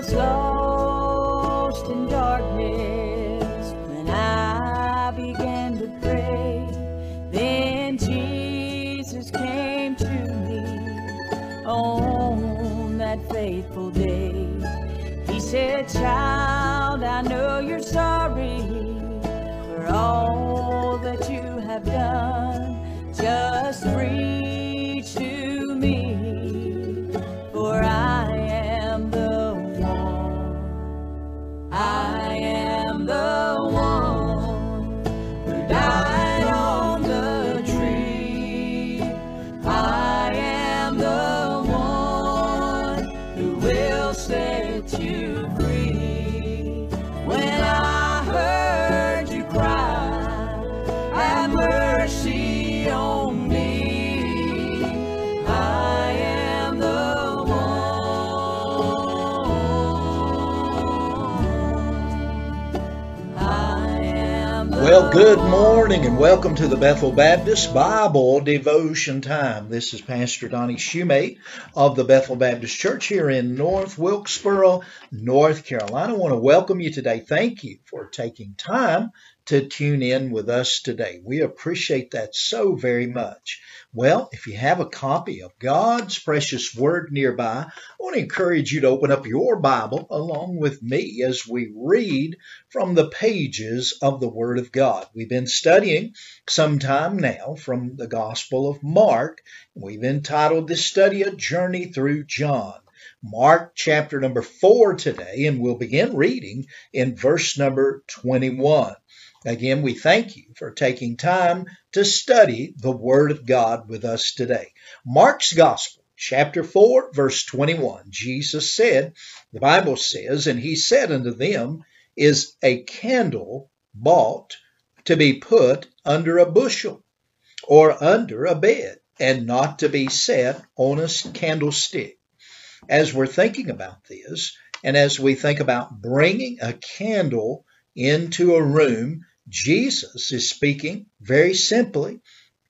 Was lost in darkness when I began to pray. Then Jesus came to me on that faithful day. He said, Child, I know good morning and welcome to the Bethel Baptist Bible Devotion Time. This is Pastor Donnie Shumate of the Bethel Baptist Church here in North Wilkesboro, North Carolina. I want to welcome you today. Thank you for taking time to tune in with us today. We appreciate that so very much. Well, if you have a copy of God's precious word nearby, I want to encourage you to open up your Bible along with me as we read from the pages of the Word of God. We've been studying some time now from the Gospel of Mark. We've entitled this study A Journey Through John. Mark chapter number 4 today, and we'll begin reading in verse number 21. Again, we thank you for taking time to study the Word of God with us today. Mark's Gospel, chapter 4, verse 21. Jesus said, the Bible says, And he said unto them, Is a candle bought to be put under a bushel or under a bed, and not to be set on a candlestick? As we're thinking about this, and as we think about bringing a candle into a room, Jesus is speaking very simply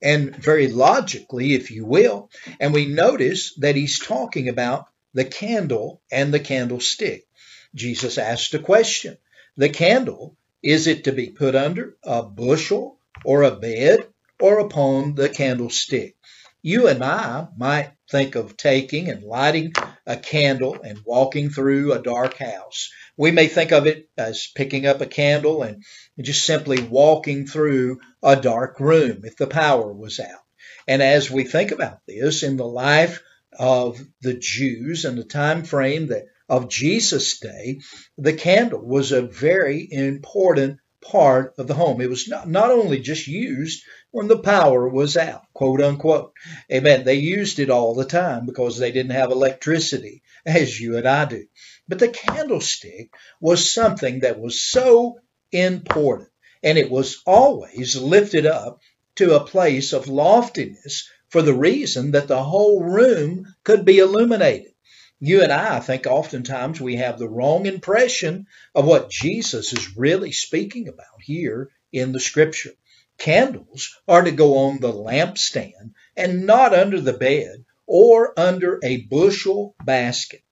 and very logically, if you will. And we notice that he's talking about the candle and the candlestick. Jesus asked a question The candle, is it to be put under a bushel or a bed or upon the candlestick? You and I might think of taking and lighting a candle and walking through a dark house. We may think of it as picking up a candle and just simply walking through a dark room if the power was out. And as we think about this in the life of the Jews and the time frame that of Jesus' day, the candle was a very important part of the home. It was not, not only just used when the power was out, quote unquote. Amen. They used it all the time because they didn't have electricity as you and I do. But the candlestick was something that was so important and it was always lifted up to a place of loftiness for the reason that the whole room could be illuminated. You and I, I think oftentimes we have the wrong impression of what Jesus is really speaking about here in the scripture. Candles are to go on the lampstand and not under the bed or under a bushel basket.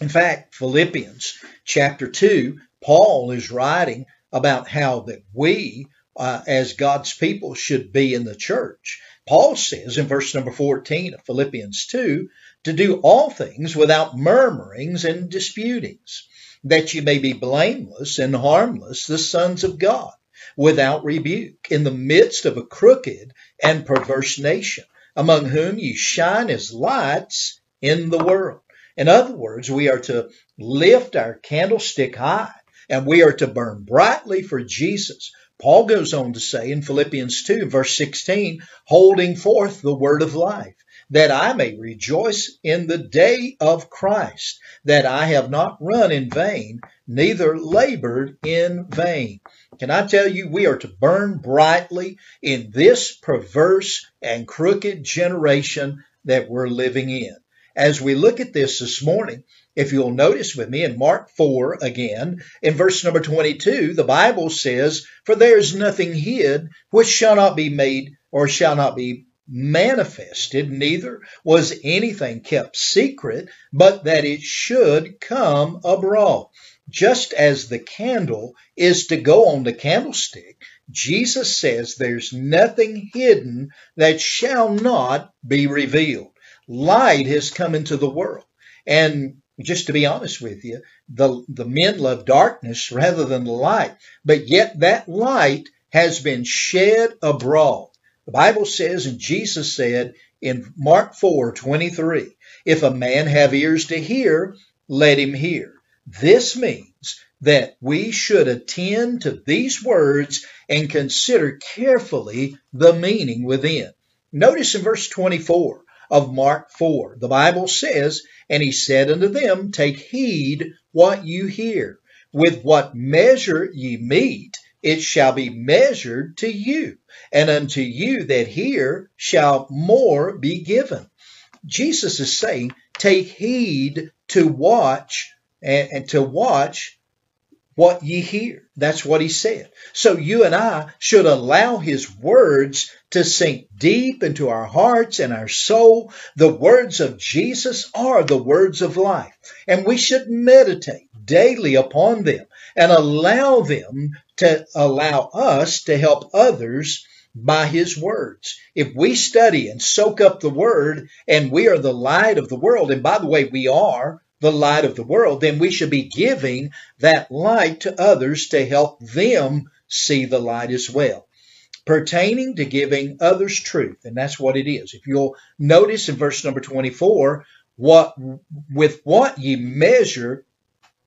In fact, Philippians chapter 2, Paul is writing about how that we uh, as God's people should be in the church. Paul says in verse number 14 of Philippians 2 to do all things without murmurings and disputings, that you may be blameless and harmless, the sons of God, without rebuke, in the midst of a crooked and perverse nation, among whom you shine as lights in the world. In other words, we are to lift our candlestick high and we are to burn brightly for Jesus. Paul goes on to say in Philippians 2, verse 16, holding forth the word of life, that I may rejoice in the day of Christ, that I have not run in vain, neither labored in vain. Can I tell you, we are to burn brightly in this perverse and crooked generation that we're living in. As we look at this this morning, if you'll notice with me in Mark 4 again, in verse number 22, the Bible says, For there is nothing hid which shall not be made or shall not be manifested, neither was anything kept secret, but that it should come abroad. Just as the candle is to go on the candlestick, Jesus says there's nothing hidden that shall not be revealed. Light has come into the world. And just to be honest with you, the, the men love darkness rather than the light. But yet that light has been shed abroad. The Bible says, and Jesus said in Mark 4 23, if a man have ears to hear, let him hear. This means that we should attend to these words and consider carefully the meaning within. Notice in verse 24 of Mark 4, the Bible says, And he said unto them, Take heed what you hear. With what measure ye meet, it shall be measured to you, and unto you that hear shall more be given. Jesus is saying, Take heed to watch and, and to watch what ye hear. That's what he said. So you and I should allow his words to sink deep into our hearts and our soul. The words of Jesus are the words of life, and we should meditate daily upon them and allow them to allow us to help others by his words. If we study and soak up the word and we are the light of the world, and by the way, we are, the light of the world, then we should be giving that light to others to help them see the light as well. Pertaining to giving others truth, and that's what it is. If you'll notice in verse number 24, what with what ye measure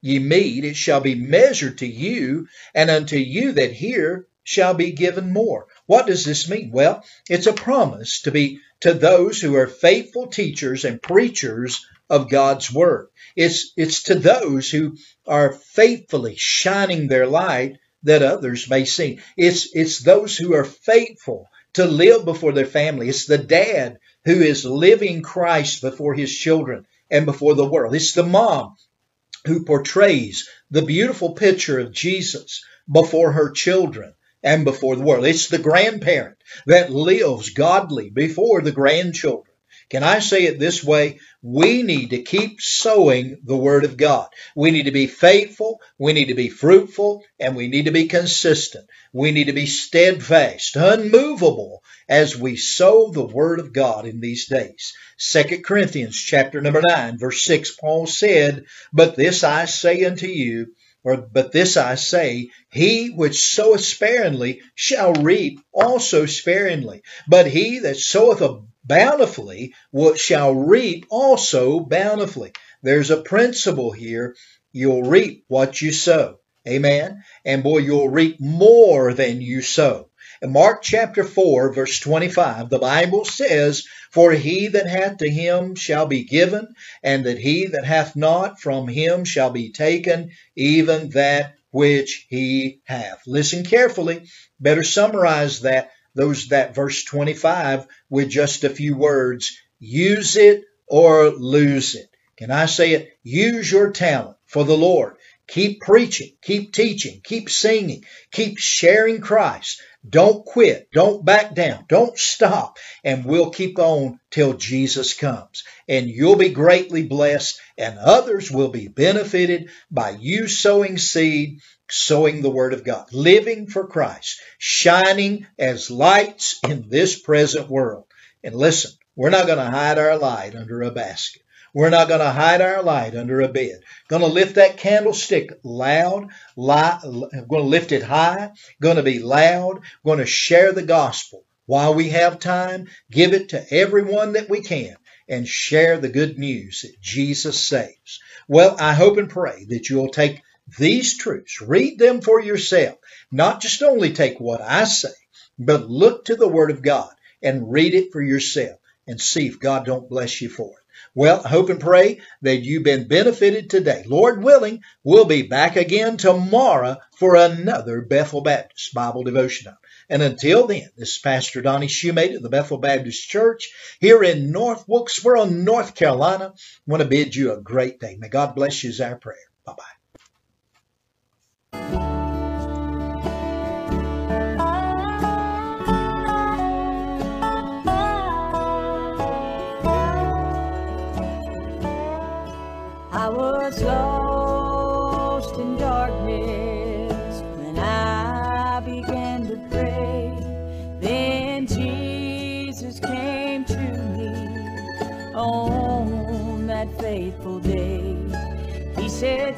ye meet, it shall be measured to you, and unto you that hear shall be given more. What does this mean? Well, it's a promise to be to those who are faithful teachers and preachers of God's word. It's, it's to those who are faithfully shining their light that others may see. It's, it's those who are faithful to live before their family. It's the dad who is living Christ before his children and before the world. It's the mom who portrays the beautiful picture of Jesus before her children and before the world. It's the grandparent that lives godly before the grandchildren. Can I say it this way? We need to keep sowing the Word of God. We need to be faithful, we need to be fruitful, and we need to be consistent. We need to be steadfast, unmovable as we sow the Word of God in these days. 2 Corinthians chapter number 9, verse 6, Paul said, But this I say unto you, or, but this I say, he which soweth sparingly shall reap also sparingly. But he that soweth bountifully what shall reap also bountifully. There's a principle here. You'll reap what you sow. Amen. And boy, you'll reap more than you sow. In Mark chapter 4, verse 25, the Bible says, For he that hath to him shall be given, and that he that hath not from him shall be taken, even that which he hath. Listen carefully. Better summarize that those that verse 25 with just a few words. Use it or lose it. Can I say it? Use your talent for the Lord. Keep preaching, keep teaching, keep singing, keep sharing Christ. Don't quit. Don't back down. Don't stop. And we'll keep on till Jesus comes. And you'll be greatly blessed and others will be benefited by you sowing seed sowing the Word of God, living for Christ, shining as lights in this present world. And listen, we're not going to hide our light under a basket. We're not going to hide our light under a bed. Going to lift that candlestick loud, going to lift it high, going to be loud, going to share the gospel. While we have time, give it to everyone that we can and share the good news that Jesus saves. Well, I hope and pray that you'll take these truths, read them for yourself. Not just only take what I say, but look to the Word of God and read it for yourself and see if God don't bless you for it. Well, hope and pray that you've been benefited today. Lord willing, we'll be back again tomorrow for another Bethel Baptist Bible devotional. And until then, this is Pastor Donnie Shumate of the Bethel Baptist Church here in North Wilkesboro, North Carolina. I want to bid you a great day. May God bless you is our prayer. Bye bye Said,